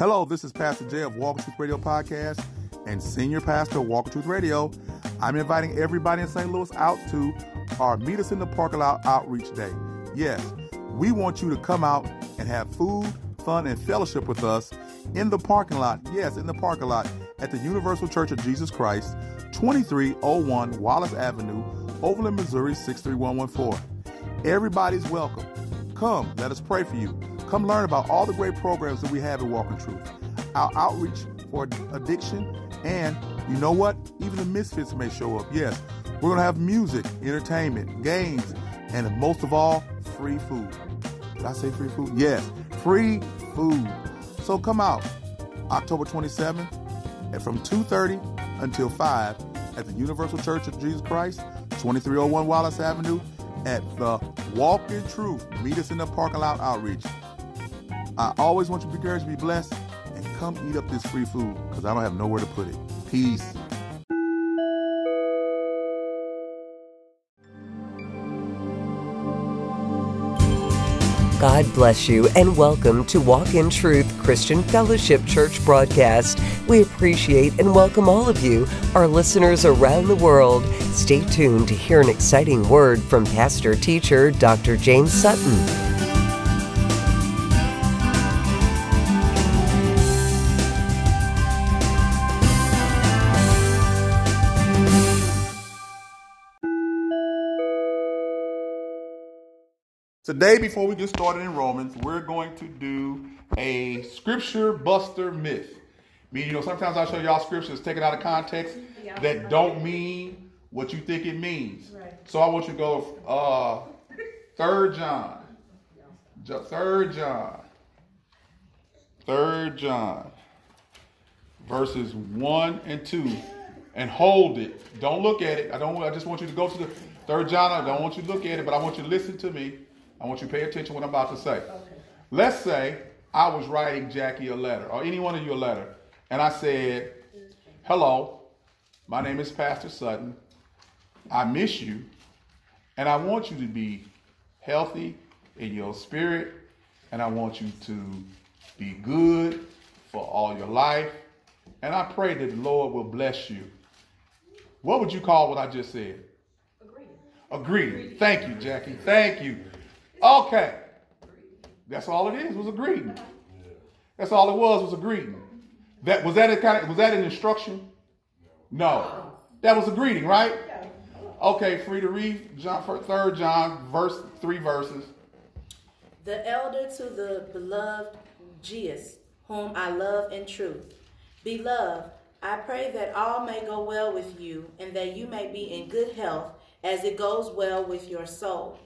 Hello, this is Pastor Jay of Walk Truth Radio Podcast and Senior Pastor Walk Truth Radio. I'm inviting everybody in St. Louis out to our Meet Us in the Parking Lot Outreach Day. Yes, we want you to come out and have food, fun, and fellowship with us in the parking lot. Yes, in the parking lot at the Universal Church of Jesus Christ, 2301 Wallace Avenue, Overland, Missouri 63114. Everybody's welcome. Come, let us pray for you. Come learn about all the great programs that we have in Walking Truth. Our outreach for addiction, and you know what? Even the misfits may show up. Yes, we're going to have music, entertainment, games, and most of all, free food. Did I say free food? Yes, free food. So come out October 27th and from 2.30 until 5 at the Universal Church of Jesus Christ, 2301 Wallace Avenue at the Walk in Truth. Meet us in the parking lot outreach. I always want you to be encouraged, be blessed, and come eat up this free food because I don't have nowhere to put it. Peace. God bless you and welcome to Walk in Truth Christian Fellowship Church broadcast. We appreciate and welcome all of you, our listeners around the world. Stay tuned to hear an exciting word from pastor teacher Dr. James Sutton. Today, before we get started in Romans, we're going to do a scripture buster myth. Meaning, you know, sometimes I show y'all scriptures taken out of context yeah. that don't mean what you think it means. Right. So I want you to go uh third John. Third John. Third John. Verses one and two. And hold it. Don't look at it. I don't I just want you to go to the third John. I don't want you to look at it, but I want you to listen to me. I want you to pay attention to what I'm about to say. Okay. Let's say I was writing Jackie a letter, or any one of you a letter, and I said, Hello, my name is Pastor Sutton. I miss you, and I want you to be healthy in your spirit, and I want you to be good for all your life. And I pray that the Lord will bless you. What would you call what I just said? Agreed. Agreed. Thank you, Jackie. Thank you. Okay. That's all it is, was a greeting. That's all it was, was a greeting. That was that a kind of was that an instruction? No. That was a greeting, right? Okay, Frida read John third John, verse three verses. The elder to the beloved Gaius, whom I love in truth. Beloved, I pray that all may go well with you, and that you may be in good health, as it goes well with your soul.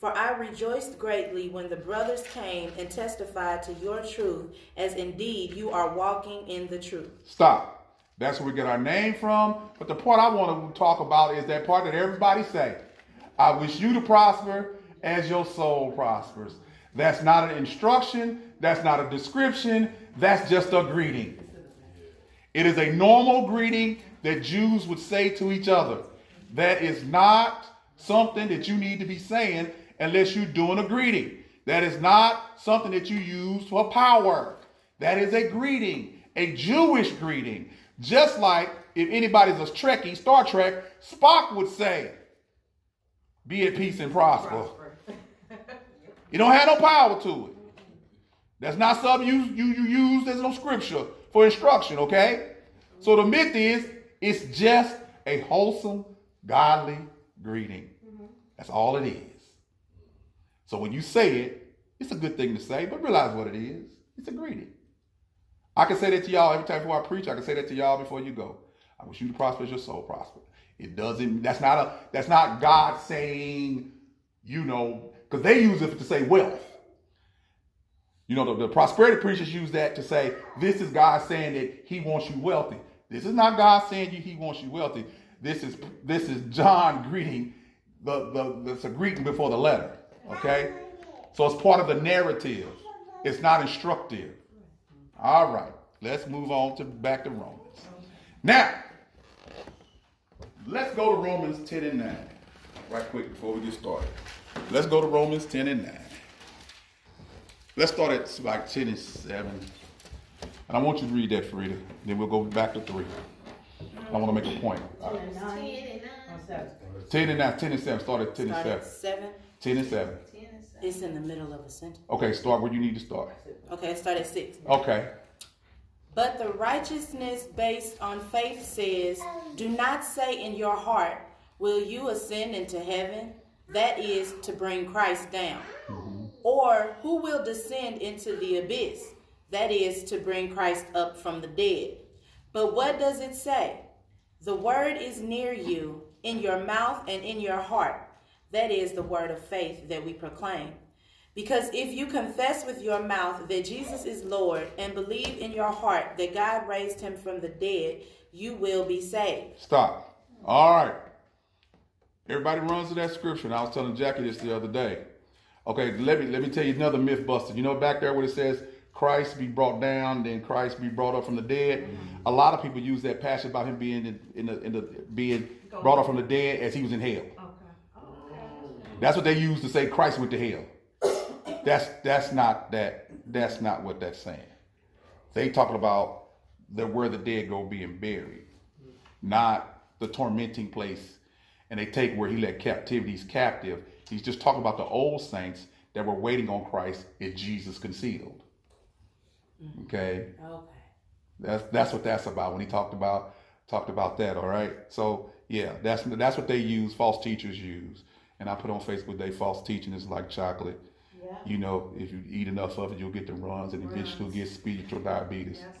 For I rejoiced greatly when the brothers came and testified to your truth, as indeed you are walking in the truth. Stop. That's where we get our name from. But the part I want to talk about is that part that everybody say, I wish you to prosper as your soul prospers. That's not an instruction. That's not a description. That's just a greeting. It is a normal greeting that Jews would say to each other. That is not something that you need to be saying unless you're doing a greeting. That is not something that you use for power. That is a greeting, a Jewish greeting. Just like if anybody's a Trekkie, Star Trek, Spock would say, be at peace and prosper. you don't have no power to it. That's not something you, you, you use as no scripture for instruction, okay? So the myth is it's just a wholesome, godly greeting. Mm-hmm. That's all it is. So when you say it, it's a good thing to say, but realize what it is. It's a greeting. I can say that to y'all every time before I preach. I can say that to y'all before you go. I wish you to prosper as your soul prosper. It doesn't. That's not a. That's not God saying. You know, because they use it to say wealth. You know, the, the prosperity preachers use that to say this is God saying that He wants you wealthy. This is not God saying you He wants you wealthy. This is this is John greeting the the. It's a greeting before the letter. Okay? So it's part of the narrative. It's not instructive. All right. Let's move on to back to Romans. Now, let's go to Romans 10 and 9. Right quick before we get started. Let's go to Romans 10 and 9. Let's start at like 10 and 7. And I want you to read that, Frida. Then we'll go back to three. I want to make a point. Ten and nine. Seven. 10 and 9, 10 and 7. Start at 10 and Start 7. at seven. 10 and 7. It's in the middle of a sentence. Okay, start where you need to start. Okay, start at six. Okay. But the righteousness based on faith says, Do not say in your heart, Will you ascend into heaven? That is to bring Christ down. Mm-hmm. Or who will descend into the abyss? That is to bring Christ up from the dead. But what does it say? The word is near you, in your mouth and in your heart. That is the word of faith that we proclaim. Because if you confess with your mouth that Jesus is Lord and believe in your heart that God raised him from the dead, you will be saved. Stop. All right. Everybody runs to that scripture. And I was telling Jackie this the other day. Okay, let me let me tell you another myth buster. You know back there where it says Christ be brought down, then Christ be brought up from the dead. Mm-hmm. A lot of people use that passage about him being in, in the in the being brought up from the dead as he was in hell. That's what they use to say Christ went to hell. That's that's not that that's not what that's saying. They talking about the where the dead go being buried, not the tormenting place. And they take where he led captivities captive. He's just talking about the old saints that were waiting on Christ as Jesus concealed. Mm-hmm. Okay. Okay. That's that's what that's about when he talked about talked about that. All right. So yeah, that's that's what they use. False teachers use, and I put on Facebook they false teaching is like chocolate. Yeah. You know, if you eat enough of it, you'll get the runs, and eventually you'll get spiritual diabetes. Yes.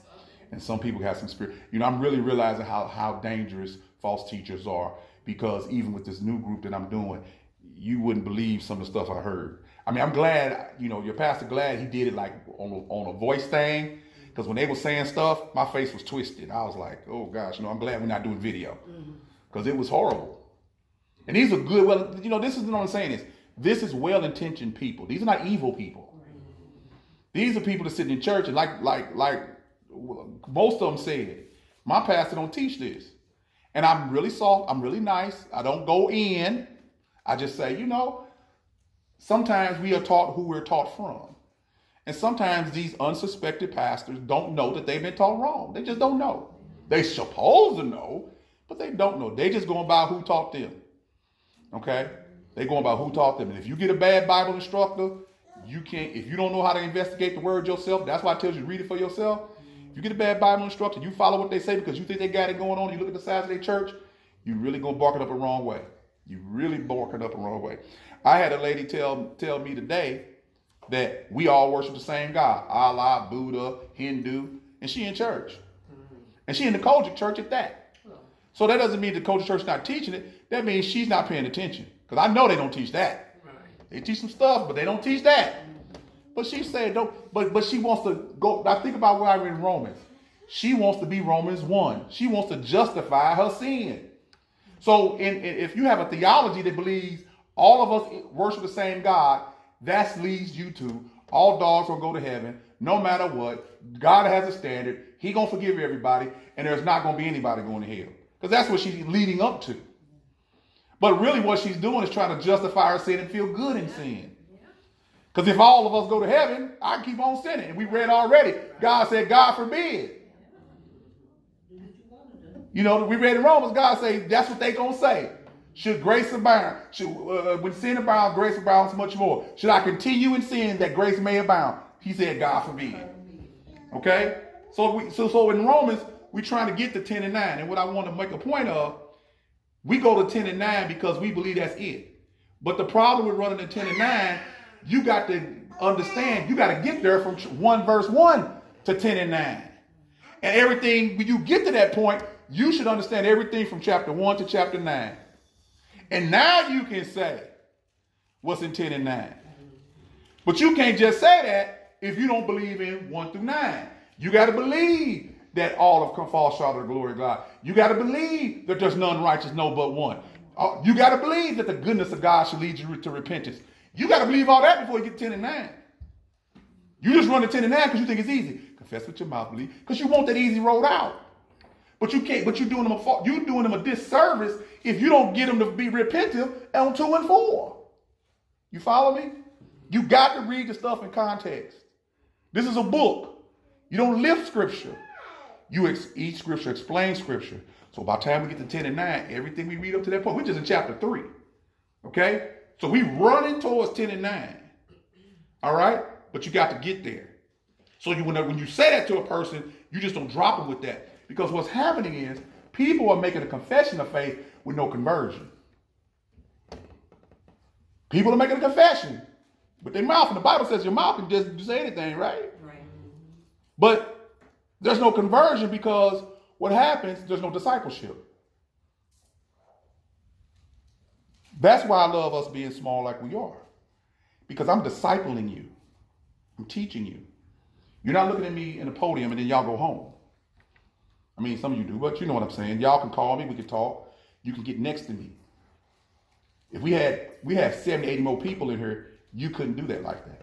And some people have some spirit. You know, I'm really realizing how how dangerous false teachers are because even with this new group that I'm doing, you wouldn't believe some of the stuff I heard. I mean, I'm glad, you know, your pastor glad he did it like on a, on a voice thing. Because when they were saying stuff, my face was twisted. I was like, oh gosh, you know, I'm glad we're not doing video. Mm-hmm. Because it was horrible. And these are good, well, you know, this is what I'm saying is, this is well-intentioned people. These are not evil people. These are people that sit in church and like, like, like most of them said, my pastor don't teach this. And I'm really soft. I'm really nice. I don't go in. I just say, you know, sometimes we are taught who we're taught from. And sometimes these unsuspected pastors don't know that they've been taught wrong. They just don't know. They supposed to know, but they don't know. They just going by who taught them. Okay? They going by who taught them. And if you get a bad Bible instructor, you can't, if you don't know how to investigate the word yourself, that's why I tell you read it for yourself. If you get a bad Bible instructor, you follow what they say because you think they got it going on, you look at the size of their church, you really gonna bark it up the wrong way. You really bark it up the wrong way. I had a lady tell tell me today that we all worship the same God, Allah, Buddha, Hindu, and she in church. Mm-hmm. And she in the COGIC church at that. So that doesn't mean the COGIC church not teaching it. That means she's not paying attention. Because I know they don't teach that. They teach some stuff, but they don't teach that. Mm-hmm. But she said, don't, but but she wants to go. Now think about where I'm in Romans. She wants to be Romans 1. She wants to justify her sin. So in, in- if you have a theology that believes all of us worship the same God, that leads you to all dogs will go to heaven, no matter what. God has a standard. He gonna forgive everybody, and there's not gonna be anybody going to hell. Because that's what she's leading up to. But really what she's doing is trying to justify her sin and feel good in sin. Because if all of us go to heaven, I keep on sinning. And we read already, God said, God forbid. You know, we read in Romans, God say that's what they gonna say. Should grace abound? Should uh, when sin abounds, grace abounds much more. Should I continue in sin that grace may abound? He said, God forbid. Okay, so we so so in Romans we trying to get to ten and nine, and what I want to make a point of, we go to ten and nine because we believe that's it. But the problem with running to ten and nine, you got to understand, you got to get there from one verse one to ten and nine. And everything, when you get to that point, you should understand everything from chapter 1 to chapter 9. And now you can say what's in 10 and 9. But you can't just say that if you don't believe in 1 through 9. You got to believe that all of come fall short of the glory of God. You got to believe that there's none righteous, no but one. Uh, You got to believe that the goodness of God should lead you to repentance. You got to believe all that before you get to 10 and 9. You just run to 10 and 9 because you think it's easy. Confess with your mouth, believe, because you want that easy road out. But you can't, but you're doing them a. You're doing them a disservice if you don't get them to be repentive on two and four. You follow me? You got to read the stuff in context. This is a book. You don't lift scripture. You ex- each scripture explains scripture. So by the time we get to 10 and 9, everything we read up to that point, we're just in chapter 3. Okay? So we running towards 10 and 9. All right? But you got to get there. So you when, when you say that to a person, you just don't drop them with that. Because what's happening is people are making a confession of faith with no conversion. People are making a confession with their mouth, and the Bible says your mouth can just say anything, right? Right. But there's no conversion because what happens, there's no discipleship. That's why I love us being small like we are. Because I'm discipling you. I'm teaching you. You're not looking at me in the podium and then y'all go home. I mean, some of you do, but you know what I'm saying. Y'all can call me, we can talk. You can get next to me. If we had we had 70, 80 more people in here, you couldn't do that like that.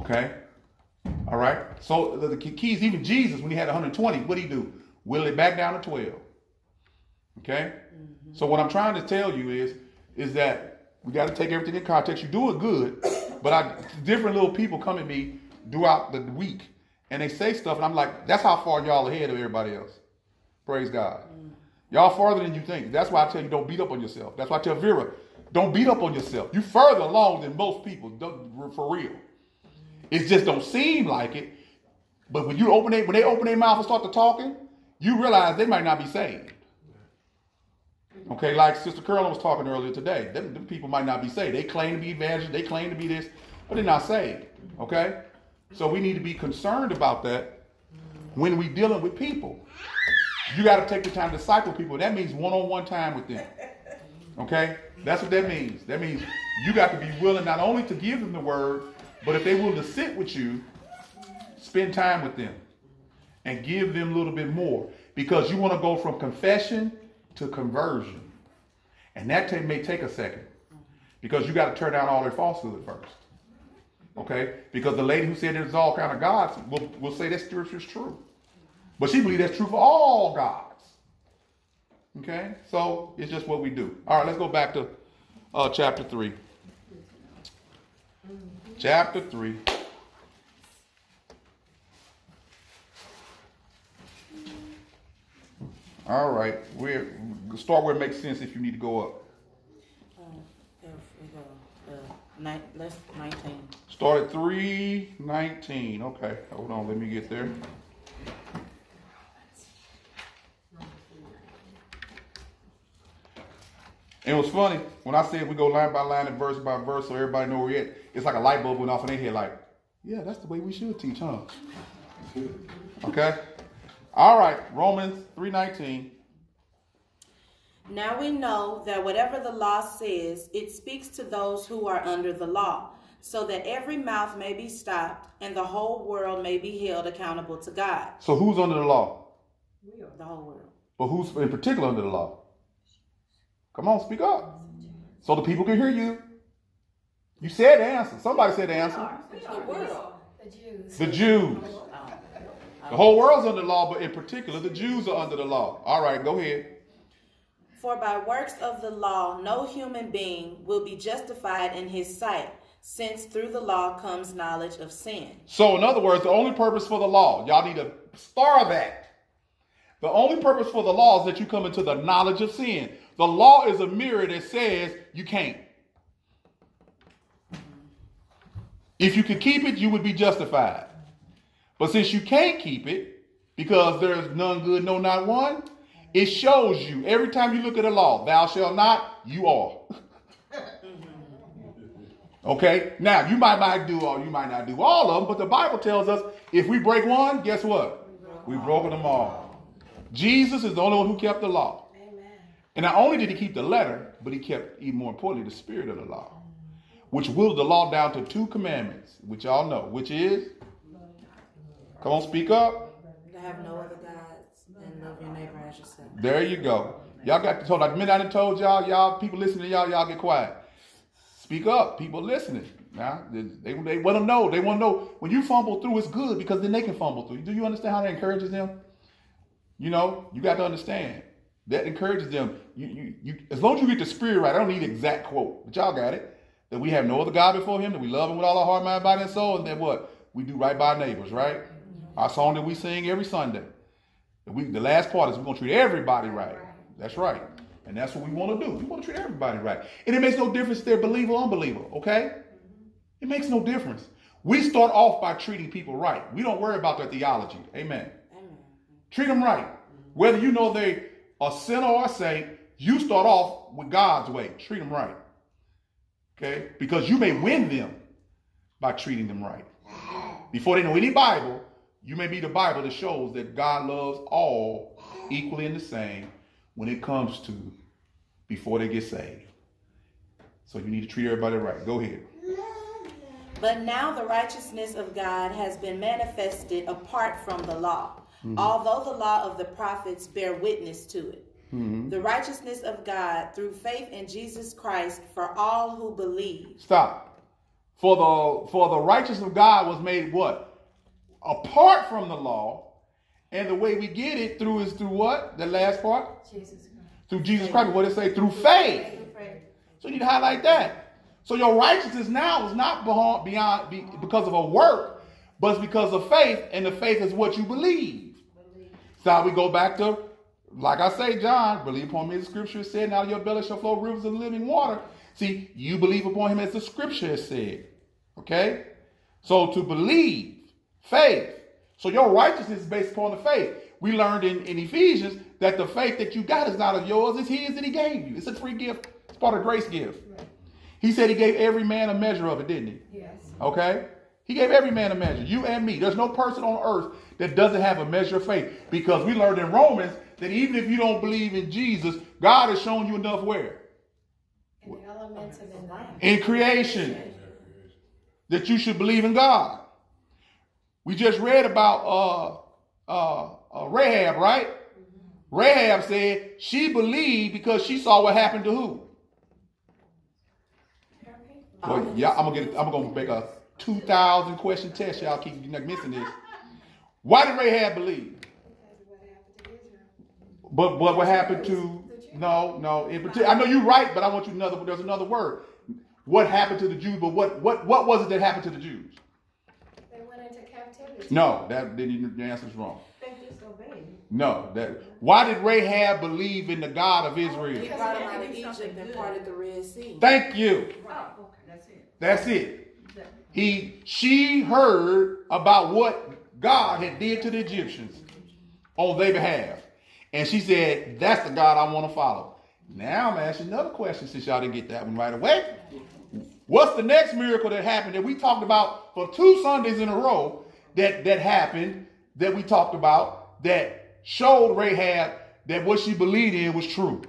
Okay? All right. So the, the keys, even Jesus, when he had 120, what did he do? Whittle it back down to 12. Okay. Mm-hmm. So what I'm trying to tell you is, is that we got to take everything in context. You do it good, but I different little people come at me throughout the week, and they say stuff, and I'm like, that's how far y'all ahead of everybody else. Praise God. Mm-hmm. Y'all farther than you think. That's why I tell you don't beat up on yourself. That's why I tell Vera, don't beat up on yourself. You further along than most people, for real. It just don't seem like it. But when you open it, when they open their mouth and start to talking, you realize they might not be saved. Okay, like Sister Curlin was talking earlier today. Them, them, people might not be saved. They claim to be evangelists, they claim to be this, but they're not saved. Okay? So we need to be concerned about that when we dealing with people. You got to take the time to disciple people. That means one-on-one time with them. Okay? That's what that means. That means you got to be willing not only to give them the word, but if they willing to sit with you, spend time with them and give them a little bit more because you want to go from confession to conversion. And that t- may take a second because you got to turn down all their falsehood first. Okay? Because the lady who said there's all kind of gods will, will say that scripture is true. But she believed that's true for all gods. Okay? So it's just what we do. All right, let's go back to uh, chapter 3 chapter 3. All right, we're start where it makes sense if you need to go up. We uh, nine, let's nineteen. Start at three nineteen. Okay, hold on, let me get there. And it was funny when I said we go line by line and verse by verse so everybody know where we're at. It's like a light bulb went off in their head, like, yeah, that's the way we should teach, huh? okay. All right, Romans three nineteen. Now we know that whatever the law says, it speaks to those who are under the law, so that every mouth may be stopped and the whole world may be held accountable to God. So who's under the law? We are the whole world. But who's in particular under the law? Come on, speak up. So the people can hear you. You said the answer. Somebody said the answer. The world. The Jews. The Jews. Oh, the whole world's under the law, but in particular, the Jews are under the law. All right, go ahead. For by works of the law, no human being will be justified in his sight, since through the law comes knowledge of sin. So, in other words, the only purpose for the law, y'all need to star that. The only purpose for the law is that you come into the knowledge of sin. The law is a mirror that says you can't. If you could keep it, you would be justified. But since you can't keep it, because there's none good, no, not one, it shows you every time you look at a law, thou shalt not, you are. okay? Now, you might not do all, you might not do all of them, but the Bible tells us if we break one, guess what? We've broken them all. Jesus is the only one who kept the law. And not only did he keep the letter, but he kept, even more importantly, the spirit of the law, which willed the law down to two commandments, which y'all know, which is, come on, speak up. To have no other gods and There you go. Y'all got to told, like minute I told y'all, y'all, people listening to y'all, y'all get quiet. Speak up. People listening. Now, they, they want to know. They want to know when you fumble through, it's good because then they can fumble through. Do you understand how that encourages them? You know, you got to understand. That encourages them. You, you, you, as long as you get the spirit right, I don't need exact quote, but y'all got it. That we have no other God before him, that we love him with all our heart, mind, body, and soul, and that what? we do right by neighbors, right? Our song that we sing every Sunday. We, the last part is we're gonna treat everybody right. That's right. And that's what we want to do. We want to treat everybody right. And it makes no difference if they're believer or unbeliever, okay? It makes no difference. We start off by treating people right. We don't worry about their theology. Amen. Amen. Treat them right. Whether you know they are sinner or saint, you start off with God's way. Treat them right. Okay? Because you may win them by treating them right. Before they know any Bible, you may be the Bible that shows that God loves all equally and the same when it comes to before they get saved. So you need to treat everybody right. Go ahead. But now the righteousness of God has been manifested apart from the law, mm-hmm. although the law of the prophets bear witness to it. Mm-hmm. The righteousness of God through faith in Jesus Christ for all who believe. Stop. For the for the righteousness of God was made what? Apart from the law. And the way we get it through is through what? The last part? Jesus Christ. Through Jesus Christ. What did it say? Through faith. So you need to highlight that. So your righteousness now is not beyond, beyond be, because of a work, but it's because of faith, and the faith is what you believe. So we go back to, like I say, John, believe upon me as the scripture said, now your belly shall flow rivers of living water. See, you believe upon him as the scripture has said. Okay? So to believe, faith. So your righteousness is based upon the faith. We learned in, in Ephesians that the faith that you got is not of yours, it's his that he gave you. It's a free gift. It's part of grace gift. He said he gave every man a measure of it, didn't he? Yes. Okay? He gave every man a measure, you and me. There's no person on earth that doesn't have a measure of faith because we learned in Romans that even if you don't believe in Jesus, God has shown you enough where? And the elements of the life. In creation. That you should believe in God. We just read about uh, uh, uh, Rahab, right? Rahab said she believed because she saw what happened to who? Well, yeah, I'm gonna get. I'm gonna make a 2,000 question test. Y'all keep not missing this. Why did Rahab believe? But but what happened to? No, no. In particular, I know you're right, but I want you know there's another word. What happened to the Jews? But what what what was it that happened to the Jews? They went into captivity. No, that then the answer's wrong. They disobeyed. No, that. Why did Rahab believe in the God of oh, Israel? He brought them out of Egypt and parted the Red Sea. Thank you. Oh, that's it. That's it. He she heard about what God had did to the Egyptians on their behalf. And she said, That's the God I want to follow. Now I'm asking another question since y'all didn't get that one right away. What's the next miracle that happened that we talked about for two Sundays in a row that, that happened that we talked about that showed Rahab that what she believed in was true?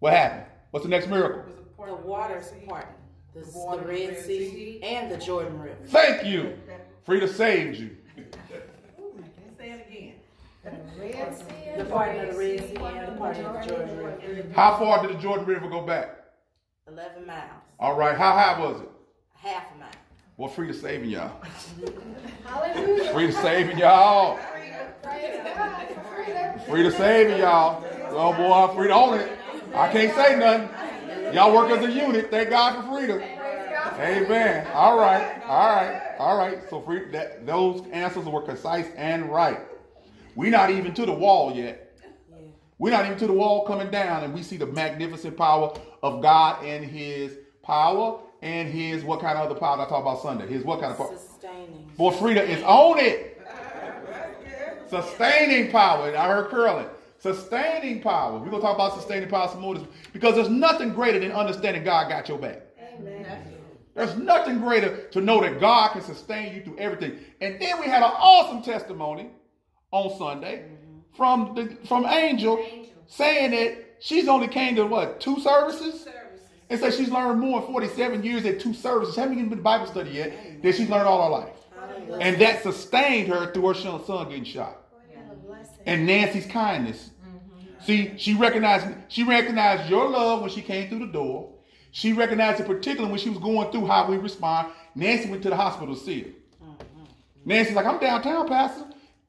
What happened? What's the next miracle? The waters parting. The, the Red Sea and the Jordan River. Thank you. Frida saved you. Oh, say it again. Red Sea The parting of the Red Sea and the parting of the Jordan River. How far did the Jordan River go back? 11 miles. All right. How high was it? Half a mile. Well, to saving y'all. Hallelujah. to saving y'all. Frida saving y'all. Oh boy, I'm free to on it. I can't say nothing. Y'all work as a unit. Thank God for freedom. Praise God for Amen. All right. All right. All right. So free, that those answers were concise and right. We're not even to the wall yet. We're not even to the wall coming down, and we see the magnificent power of God and His power and His what kind of other power did I talk about Sunday? His what kind of power? Sustaining. Boy, Frida is on it. Sustaining power. I heard Curlin. Sustaining power. We're gonna talk about sustaining power some more because there's nothing greater than understanding God got your back. Amen. There's nothing greater to know that God can sustain you through everything. And then we had an awesome testimony on Sunday from the from Angel, saying that she's only came to what two services, and said she's learned more in 47 years at two services. Haven't even been to Bible study yet. That she's learned all her life, Hallelujah. and that sustained her through her son getting shot What a blessing. and Nancy's kindness. Mm-hmm. See, she recognized she recognized your love when she came through the door. She recognized it particularly when she was going through how we respond. Nancy went to the hospital to see her. Mm-hmm. Nancy's like, I'm downtown, Pastor.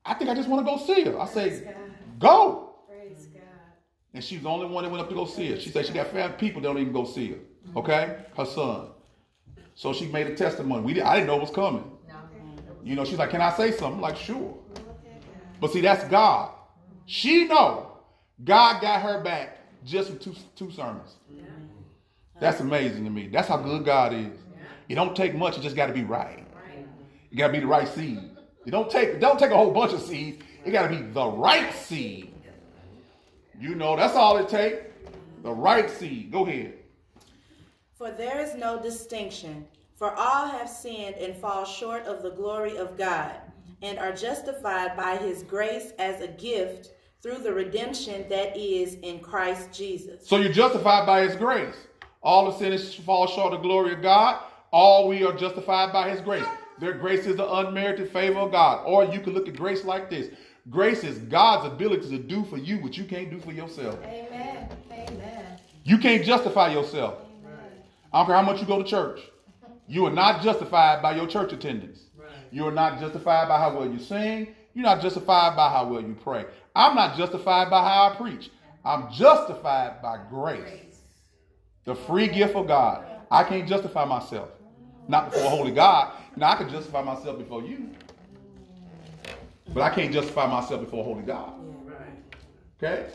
I think I just want to go see her. I say, go. And she's the only one that went up to go see her. She said she got family people that don't even go see her. Okay? Her son. So she made a testimony. We did, I didn't know it was coming. You know, she's like, "Can I say something?" I'm like, sure. But see, that's God. She know God got her back just from two two sermons. That's amazing to me. That's how good God is. It don't take much. It just got to be right. It got to be the right seed. It don't take don't take a whole bunch of seeds. It got to be the right seed. You know, that's all it takes. The right seed. Go ahead. For there is no distinction, for all have sinned and fall short of the glory of God, and are justified by his grace as a gift through the redemption that is in Christ Jesus. So you're justified by his grace. All the sinners fall short of the glory of God. All we are justified by his grace. Their grace is the unmerited favor of God. Or you can look at grace like this. Grace is God's ability to do for you what you can't do for yourself. Amen. Amen. You can't justify yourself. I don't care how much you go to church. You are not justified by your church attendance. You are not justified by how well you sing. You're not justified by how well you pray. I'm not justified by how I preach. I'm justified by grace. The free gift of God. I can't justify myself. Not before a holy God. Now I can justify myself before you. But I can't justify myself before a holy God. Okay?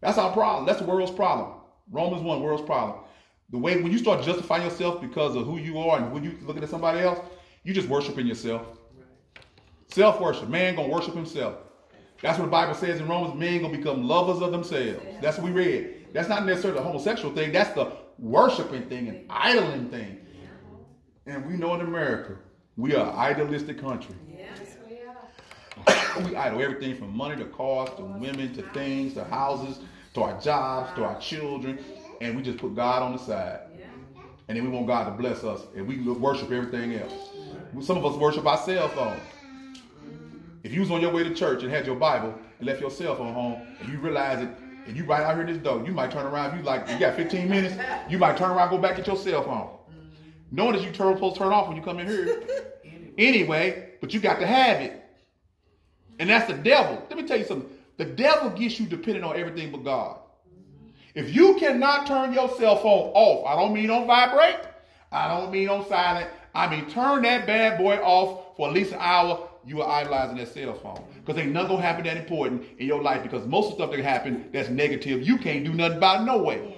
That's our problem. That's the world's problem. Romans 1, world's problem. The way when you start justifying yourself because of who you are and when you looking at somebody else, you just worshiping yourself. Right. Self-worship. Man gonna worship himself. That's what the Bible says in Romans. Men gonna become lovers of themselves. That's what we read. That's not necessarily the homosexual thing. That's the worshiping thing and idling thing. And we know in America, we are an idealistic country. Yes, we idle everything from money to cars to women to things to houses to our jobs to our children, and we just put God on the side. And then we want God to bless us, and we worship everything else. Some of us worship our cell phone. If you was on your way to church and had your Bible and left your cell phone home, and you realize it, and you right out here in this door, you might turn around. If you like, you got 15 minutes, you might turn around, go back at your cell phone, knowing that you turn supposed to turn off when you come in here. Anyway, but you got to have it. And that's the devil. Let me tell you something. The devil gets you dependent on everything but God. If you cannot turn your cell phone off, I don't mean on vibrate, I don't mean on silent, I mean turn that bad boy off for at least an hour, you are idolizing that cell phone. Because ain't nothing gonna happen that important in your life because most of the stuff that happen that's negative, you can't do nothing about it no way.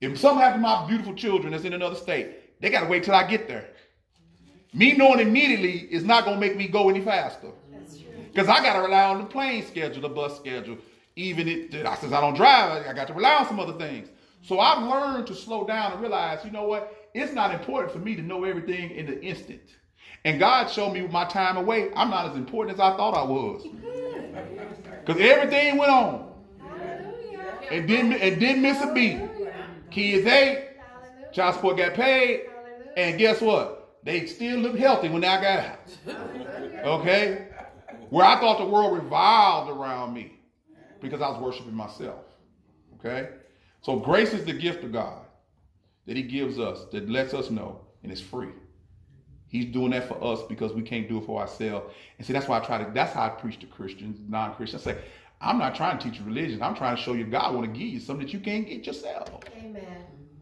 If something happened to my beautiful children that's in another state, they gotta wait till I get there. Me knowing immediately is not gonna make me go any faster. Because I gotta rely on the plane schedule, the bus schedule. Even it, I since I don't drive, I got to rely on some other things. So I've learned to slow down and realize, you know what? It's not important for me to know everything in the instant. And God showed me my time away, I'm not as important as I thought I was. Because everything went on Hallelujah. and didn't and didn't miss a beat. Kids ate, child support got paid, and guess what? They still look healthy when I got out. Okay? Where I thought the world revolved around me because I was worshiping myself. Okay? So grace is the gift of God that He gives us that lets us know, and it's free. He's doing that for us because we can't do it for ourselves. And see, that's why I try to, that's how I preach to Christians, non-Christians. I say, I'm not trying to teach you religion. I'm trying to show you God want to give you something that you can't get yourself. Amen.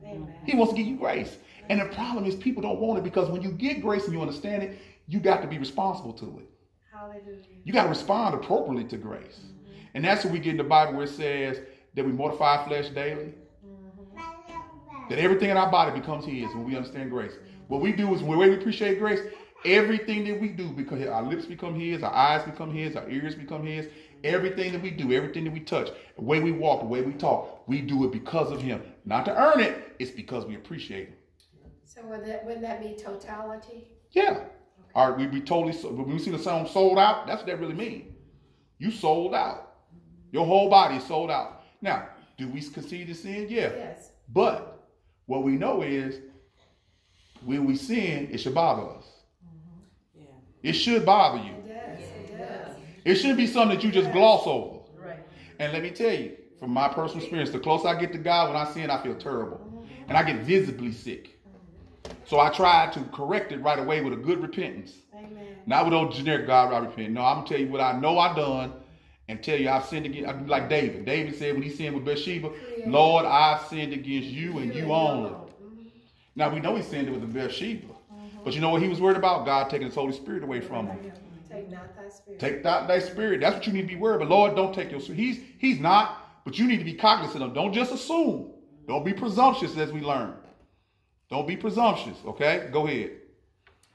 Amen. He wants to give you grace. And the problem is people don't want it because when you get grace and you understand it, you got to be responsible to it. Hallelujah. You got to respond appropriately to grace. Mm-hmm. And that's what we get in the Bible where it says that we mortify flesh daily. Mm-hmm. That everything in our body becomes His when we understand grace. What we do is, when we appreciate grace, everything that we do, because our lips become His, our eyes become His, our ears become His, everything that we do, everything that we touch, the way we walk, the way we talk, we do it because of Him. Not to earn it, it's because we appreciate Him. So would that, wouldn't that be totality? Yeah. All right, we, we totally, when we see the song sold out, that's what that really means. You sold out. Your whole body is sold out. Now, do we concede to sin? Yeah. Yes. But what we know is when we sin, it should bother us. Mm-hmm. Yeah. It should bother you. It does. It does. It shouldn't be something that you just gloss over. Right. And let me tell you, from my personal experience, the closer I get to God, when I sin, I feel terrible. Mm-hmm. And I get visibly sick. So I try to correct it right away with a good repentance. Amen. Not with old generic God, I repent. No, I'm gonna tell you what I know I done and tell you I've sinned against I like David. David said when he sinned with Bathsheba, Lord, I've sinned against you and you only. Mm-hmm. Now we know he sinned with the Bathsheba. Mm-hmm. But you know what he was worried about? God taking his Holy Spirit away from him. Take not thy spirit. Take not thy spirit. That's what you need to be worried. But Lord, don't take your spirit. He's he's not, but you need to be cognizant of. Don't just assume. Don't be presumptuous as we learn. Don't be presumptuous. Okay, go ahead.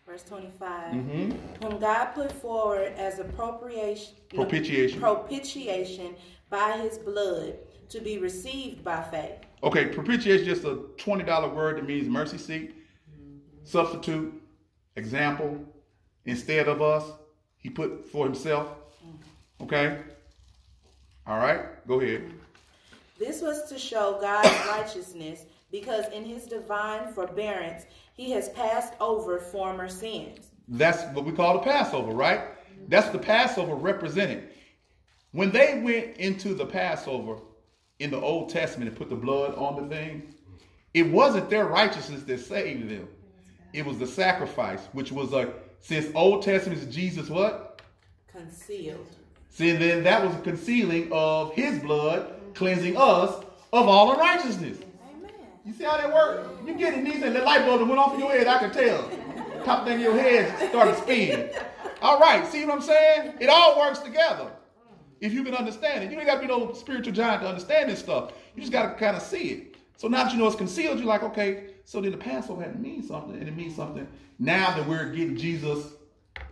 Verse 25. Mm-hmm. Whom God put forward as appropriation, Propitiation. propitiation by his blood to be received by faith. Okay, propitiation is just a twenty dollar word that means mercy seat, substitute, example. Instead of us, he put for himself. Okay. All right, go ahead. This was to show God's righteousness because in his divine forbearance he has passed over former sins. That's what we call the Passover, right? That's the Passover represented. When they went into the Passover in the Old Testament and put the blood on the thing, it wasn't their righteousness that saved them. It was the sacrifice, which was a since Old Testament is Jesus what? Concealed. See, then that was a concealing of his blood, cleansing us of all unrighteousness. You see how that works? You get it, these and the light bulb that went off in your head, I can tell. Top thing in your head started spinning. All right, see what I'm saying? It all works together. If you can understand it. You ain't got to be no spiritual giant to understand this stuff. You just got to kind of see it. So now that you know it's concealed, you're like, okay, so then the Passover had to mean something, and it means something. Now that we're getting Jesus,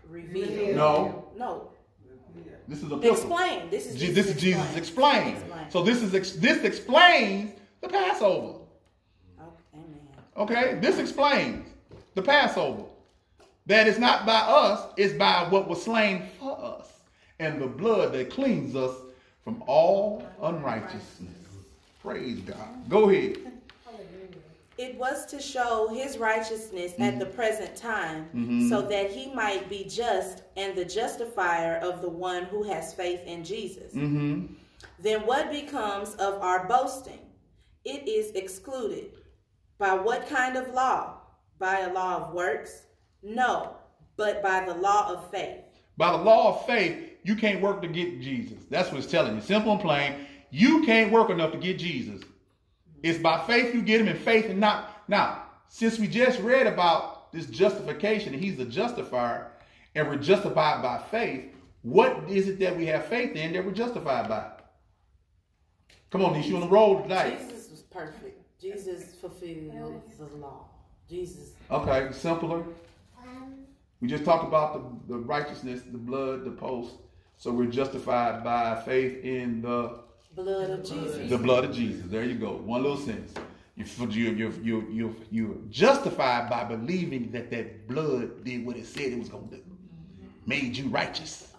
Revealed. no, No. this is a. Explain. This is Je- Jesus this is Jesus explained. Explain. So this is ex- this explains the Passover. Okay, this explains the Passover. That is not by us, it's by what was slain for us, and the blood that cleans us from all unrighteousness. Praise God. Go ahead. It was to show his righteousness Mm-hmm. at the present time, so that he might be just and the justifier of the one who has faith in Jesus. Mm-hmm. Then what becomes of our boasting? It is excluded. By what kind of law? By a law of works? No, but by the law of faith. By the law of faith, you can't work to get Jesus. That's what it's telling you. Simple and plain. You can't work enough to get Jesus. It's by faith you get him in faith and not. Now, since we just read about this justification, and he's the justifier, and we're justified by faith, what is it that we have faith in that we're justified by? Come on, Nish, you on the road tonight. Jesus was perfect. Jesus fulfilled the law. Jesus. Okay, simpler. We just talked about the, the righteousness, the blood, the post. So we're justified by faith in the Blood of Jesus. the blood of Jesus. There you go. One little sentence. You you you you you you're justified by believing that that blood did what it said it was going to do. Made you righteous.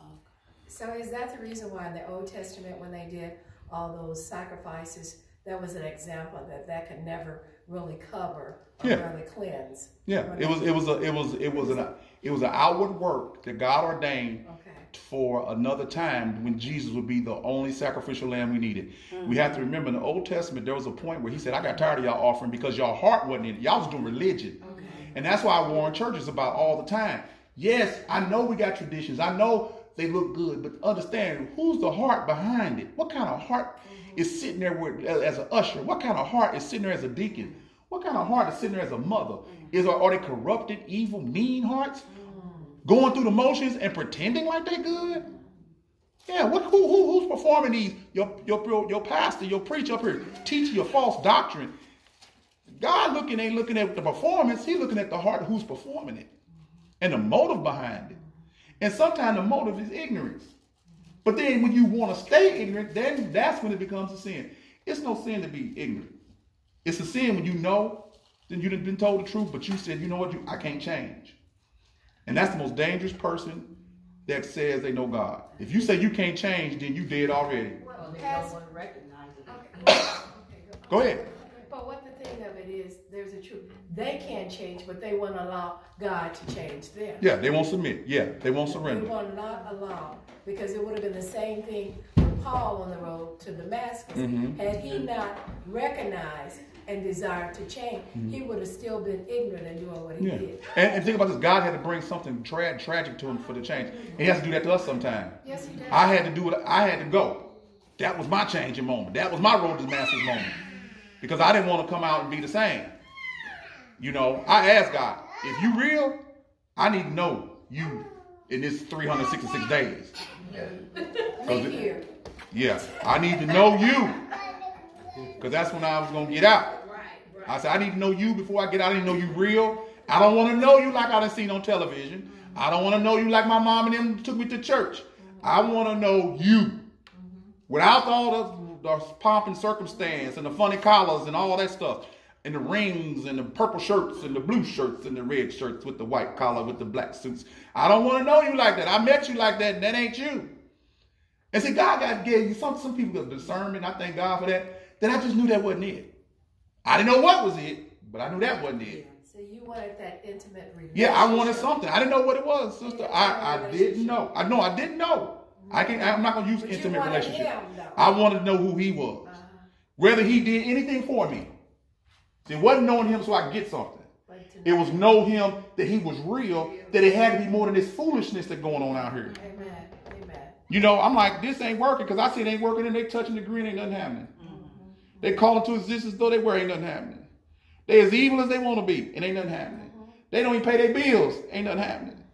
So is that the reason why in the Old Testament, when they did all those sacrifices, that was an example that that could never really cover or Yeah. really cleanse? Yeah, it was it was a it was it was an it was an outward work that God ordained Okay. for another time when Jesus would be the only sacrificial lamb we needed. We have to mm-hmm. remember in the Old Testament there was a point where he said, I got tired of y'all offering because y'all heart wasn't in it. Y'all was doing religion. And that's why I warn churches about all the time. Yes, I know we got traditions. I know they look good, but understand who's the heart behind it. What kind of heart is sitting there with, as an usher? What kind of heart is sitting there as a deacon? What kind of heart is sitting there as a mother? Mm. Is are they corrupted, evil, mean hearts? Mm. Going through the motions and pretending like they're good? Yeah, what, who, who, who's performing these? Your, your, your, your pastor, your preacher up here teaching your false doctrine. God looking ain't looking at the performance, He's looking at the heart of who's performing it and the motive behind it. And sometimes the motive is ignorance. But then when you want to stay ignorant, then that's when it becomes a sin. It's no sin to be ignorant. It's a sin when you know, then you've been told the truth, but you said, you know what, you, I can't change. And that's the most dangerous person that says they know God. If you say you can't change, then you did already. Well, They has- don't want to recognize it. okay, okay, Go ahead. But what the thing of it is, there's a truth. They can't change, but they won't allow God to change them. Yeah, they won't submit. Yeah, they won't surrender. They will not allow, because it would have been the same thing with Paul on the road to Damascus. Mm-hmm. Had he not recognized and desired to change, he would have still been ignorant and doing what he Mm-hmm. Yeah. did. And, and think about this God had to bring something tra- tragic to him for the change. And he has to do that to us sometime. Yes, he did. I had to do it. I had to go. That was my changing moment. That was my road to Damascus moment. Because I didn't want to come out and be the same. You know, I asked God, if you real, I need to know you in this 366 days. Here. Yeah, I need to know you. Because that's when I was going to get out. I said, I need to know you before I get out. I need to know you real. I don't want to know you like I done seen on television. I don't want to know you like my mom and them took me to church. I want to know you. Mm-hmm. Without all the, the pomp and circumstance and the funny collars and all that stuff. And the rings and the purple shirts and the blue shirts and the red shirts with the white collar with the black suits. I don't want to know you like that. I met you like that and that ain't you. And see, God got gave you some some people got discernment. I thank God for that. Then I just knew that wasn't it. I didn't know what was it, but I knew that wasn't it. So you wanted that intimate relationship. Yeah, I wanted something. I didn't know what it was, sister. I, I didn't know. I know I didn't know. I can't. I'm not gonna use But intimate relationship. him. I wanted to know who he was. Uh-huh. Whether he did anything for me. It wasn't knowing him so I could get something. It was know him that he was real, that it had to be more than this foolishness that's going on out here. Amen. Amen. You know, I'm like, this ain't working because I see it ain't working and they touching the green, ain't nothing happening. Mm-hmm. They call into existence though they were, ain't nothing happening. They as evil as they want to be, and ain't nothing happening. Mm-hmm. They don't even pay their bills, ain't nothing happening.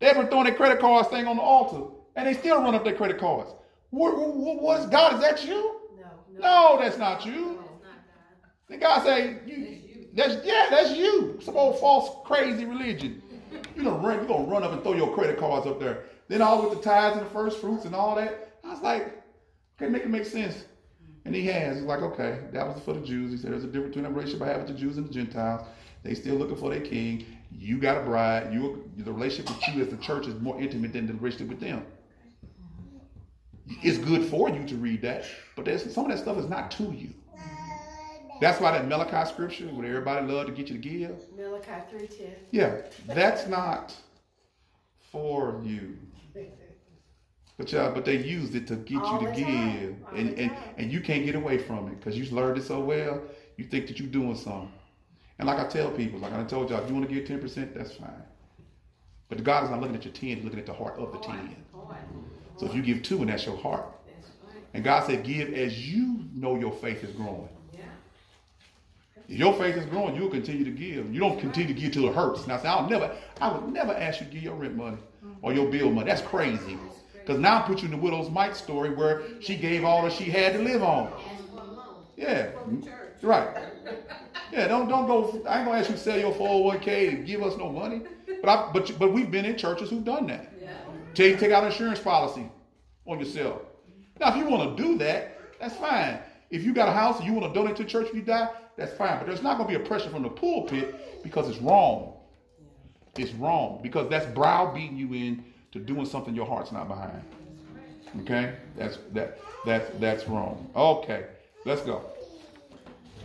They ever throwing their credit cards thing on the altar, and they still run up their credit cards. What, what, what's God? Is that you? No. No. No, that's not you. The God say, you, that's yeah, that's you. Some old false, crazy religion. You gonna run, you gonna run up and throw your credit cards up there. Then all with the tithes and the first fruits and all that. I was like, okay, make it make sense. And he has. He's like, okay, that was for the Jews. He said there's a difference between the relationship I have with the Jews and the Gentiles. They still looking for their king. You got a bride. You the relationship with you as the church is more intimate than the relationship with them. It's good for you to read that, but there's some of that stuff is not to you. That's why that Malachi scripture, where everybody love to get you to give, Malachi three ten. yeah, that's not for you. But yeah, but they used it to get All you to give, time. And and and you can't get away from it because you learned it so well. You think that you're doing something, and like I tell people, like I told y'all, if you want to give ten percent, that's fine. But God is not looking at your ten; He's looking at the heart of the oh, ten. So if you give two, and that's your heart, and God said, give as you know your faith is growing. If your faith is growing, you'll continue to give. You don't continue to give till it hurts. Now, say, I'll never, I would never ask you to give your rent money or your bill money. That's crazy. Because now I put you in the widow's mite story where she gave all that she had to live on. Yeah, right. Yeah, don't don't go. I ain't gonna ask you to sell your 401k and give us no money. But I, but but we've been in churches who've done that. Take take out an insurance policy on yourself. Now, if you want to do that, that's fine. If you got a house and you want to donate to the church when you die, that's fine. But there's not going to be a pressure from the pulpit because it's wrong. It's wrong because that's browbeating you in to doing something your heart's not behind. Okay, that's that that's that's wrong. Okay, let's go.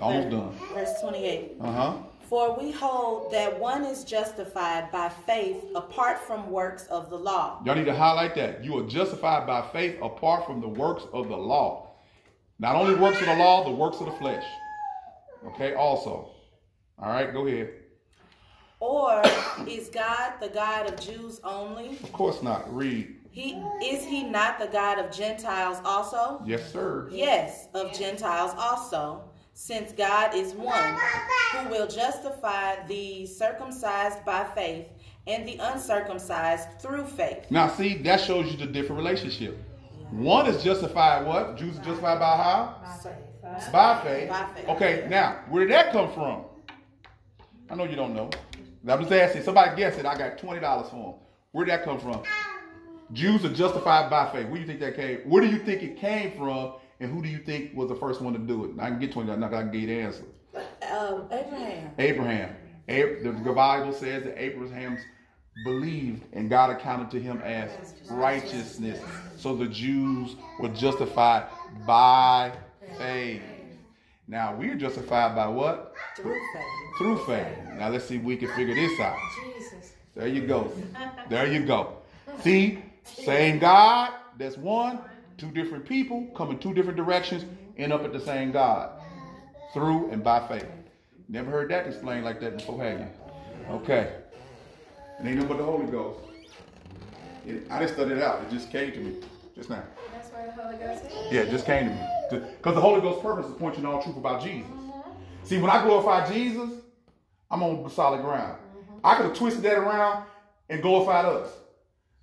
Almost done. Verse 28. Uh huh. For we hold that one is justified by faith apart from works of the law. Y'all need to highlight that. You are justified by faith apart from the works of the law. Not only works of the law, the works of the flesh. Okay, also. All right, go ahead. Or is God the God of Jews only? Of course not. Read. He is he not the God of Gentiles also? Yes, sir. Yes, of Gentiles also, since God is one, who will justify the circumcised by faith and the uncircumcised through faith. Now, see, that shows you the different relationship. One is justified what? Jews are justified by how? By faith. By faith. Okay, now, where did that come from? I know you don't know. I'm just asking. Somebody guess it. I got $20 for them. Where did that come from? Um, Jews are justified by faith. Where do you think that came? Where do you think it came from? And who do you think was the first one to do it? I can get twenty. I'm not gonna give you the answer. Um, Abraham. Abraham. Ab- the Bible says that Abraham believed and God accounted to him as righteousness. So the Jews were justified by faith. Now we're justified by what? Through faith. Through faith. Now let's see if we can figure this out. Jesus. There you go. There you go. See, same God, that's one, two different people coming two different directions, end up at the same God. Through and by faith. Never heard that explained like that before, have you? Okay. And ain't no but the Holy Ghost. It- I didn't study it out. It just came to me just now. That's why the Holy Ghost is. Yeah, it just came to me. Because the Holy Ghost's purpose is pointing point you to all truth about Jesus. Mm-hmm. See, when I glorify Jesus, I'm on solid ground. Mm-hmm. I could have twisted that around and glorified us.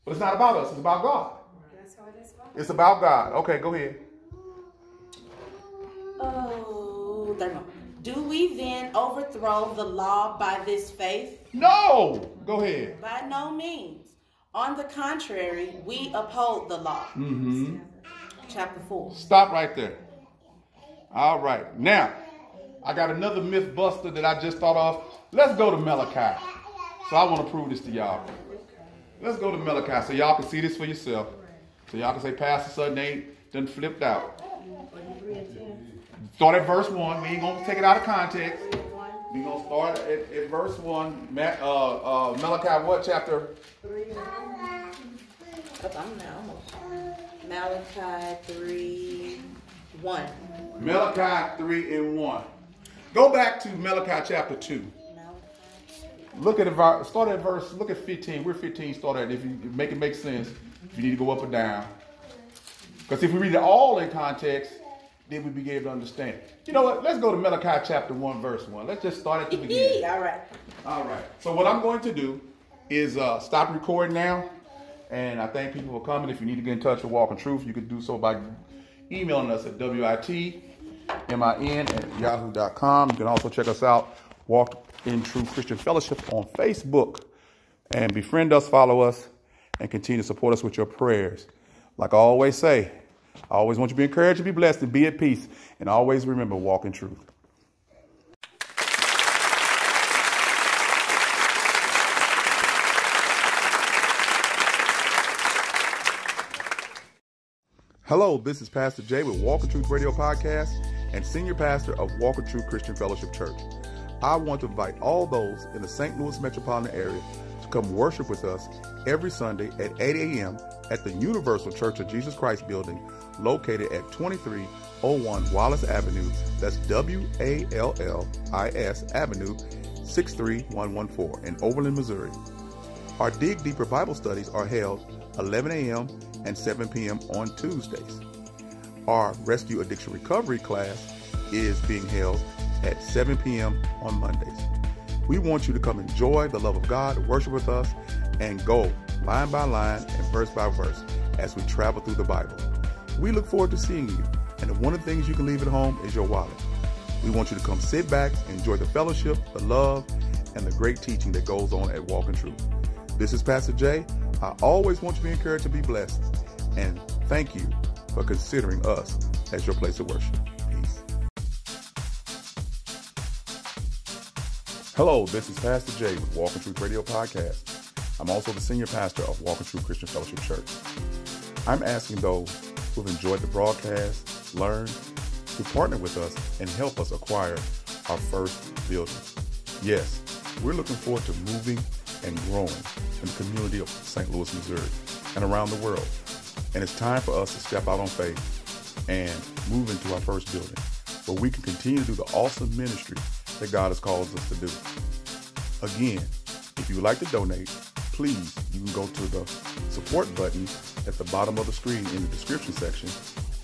But it's not about us, it's about God. That's how it is. about. It's about God. Okay, go ahead. Oh, there. Do we then overthrow the law by this faith? No! Go ahead. By no means. On the contrary, we uphold the law. Mm-hmm. Chapter 4. Stop right there. All right. Now, I got another myth buster that I just thought of. Let's go to Malachi. So I want to prove this to y'all. Let's go to Malachi so y'all can see this for yourself. So y'all can say Pastor Sutton ain't done flipped out. Start at verse 1. We ain't going to take it out of context. we going to start at, at verse 1. Ma- uh, uh, Malachi, what chapter? Up, I'm now almost. Malachi 3 1. Malachi 3 and 1. Go back to Malachi chapter 2. Look at. Start at verse. Look at 15. We're 15. Start at. If you make it make sense, if you need to go up or down. Because if we read it all in context, then we be able to understand. You know what? Let's go to Malachi chapter 1, verse 1. Let's just start at the beginning. All right. All right. So what I'm going to do is uh, stop recording now, and I thank people for coming. If you need to get in touch with Walk in Truth, you can do so by emailing us at witmin at yahoo.com. You can also check us out, Walk in Truth Christian Fellowship on Facebook, and befriend us, follow us, and continue to support us with your prayers. Like I always say, I always want you to be encouraged, to be blessed, and be at peace, and always remember, walk in truth. Hello, this is Pastor Jay with Walk in Truth Radio Podcast and Senior Pastor of Walk in Truth Christian Fellowship Church. I want to invite all those in the St. Louis metropolitan area come worship with us every Sunday at 8 a.m. at the Universal Church of Jesus Christ building located at 2301 Wallis Avenue. That's W A L L I S Avenue 63114 in Overland, Missouri. Our Dig Deeper Bible studies are held 11 a.m. and 7 p.m. on Tuesdays. Our Rescue Addiction Recovery class is being held at 7 p.m. on Mondays. We want you to come enjoy the love of God, worship with us, and go line by line and verse by verse as we travel through the Bible. We look forward to seeing you, and one of the things you can leave at home is your wallet. We want you to come sit back, enjoy the fellowship, the love, and the great teaching that goes on at Walk in Truth. This is Pastor Jay. I always want you to be encouraged to be blessed. And thank you for considering us as your place of worship. Hello, this is Pastor Jay with Walk in Truth Radio Podcast. I'm also the senior pastor of Walk in Truth Christian Fellowship Church. I'm asking those who've enjoyed the broadcast, learned, to partner with us and help us acquire our first building. Yes, we're looking forward to moving and growing in the community of St. Louis, Missouri, and around the world. And it's time for us to step out on faith and move into our first building where we can continue to do the awesome ministry that God has called us to do. Again, if you would like to donate, please, you can go to the support button at the bottom of the screen in the description section,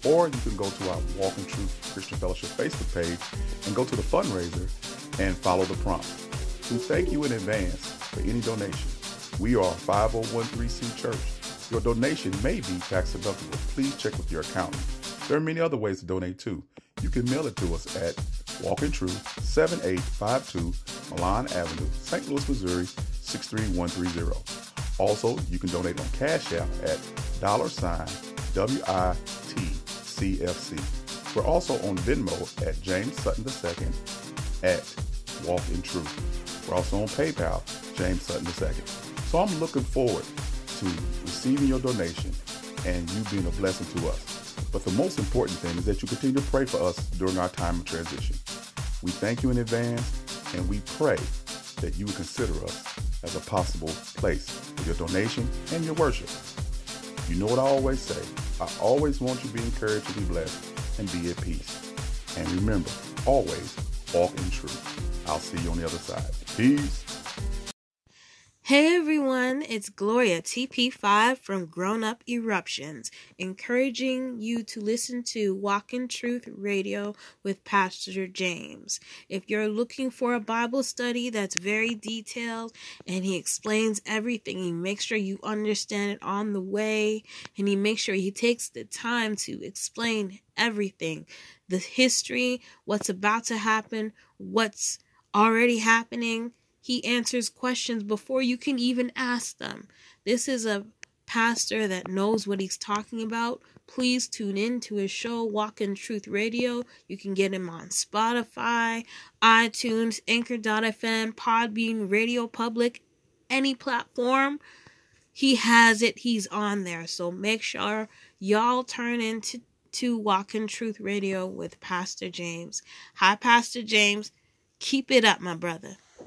or you can go to our Walk in Truth Christian Fellowship Facebook page and go to the fundraiser and follow the prompts. We thank you in advance for any donation. We are a 501c church. Your donation may be tax deductible. Please check with your accountant. There are many other ways to donate too. You can mail it to us at Walk in Truth, 7852 Milan Avenue, St. Louis, Missouri, 63130. Also, you can donate on Cash App at dollar sign WITCFC. We're also on Venmo at James Sutton II at Walk in Truth. We're also on PayPal, James Sutton II. So I'm looking forward to receiving your donation and you being a blessing to us. But the most important thing is that you continue to pray for us during our time of transition. We thank you in advance and we pray that you would consider us as a possible place for your donation and your worship. You know what I always say. I always want you to be encouraged to be blessed and be at peace. And remember, always walk in truth. I'll see you on the other side. Peace. Hey everyone, it's Gloria TP5 from Grown Up Eruptions, encouraging you to listen to Walk in Truth Radio with Pastor James. If you're looking for a Bible study that's very detailed and he explains everything, he makes sure you understand it on the way, and he makes sure he takes the time to explain everything the history, what's about to happen, what's already happening he answers questions before you can even ask them. This is a pastor that knows what he's talking about. Please tune in to his show, Walk in Truth Radio. You can get him on Spotify, iTunes, Anchor.fm, Podbean, Radio Public, any platform. He has it, he's on there. So make sure y'all turn into to Walk in Truth Radio with Pastor James. Hi, Pastor James. Keep it up, my brother.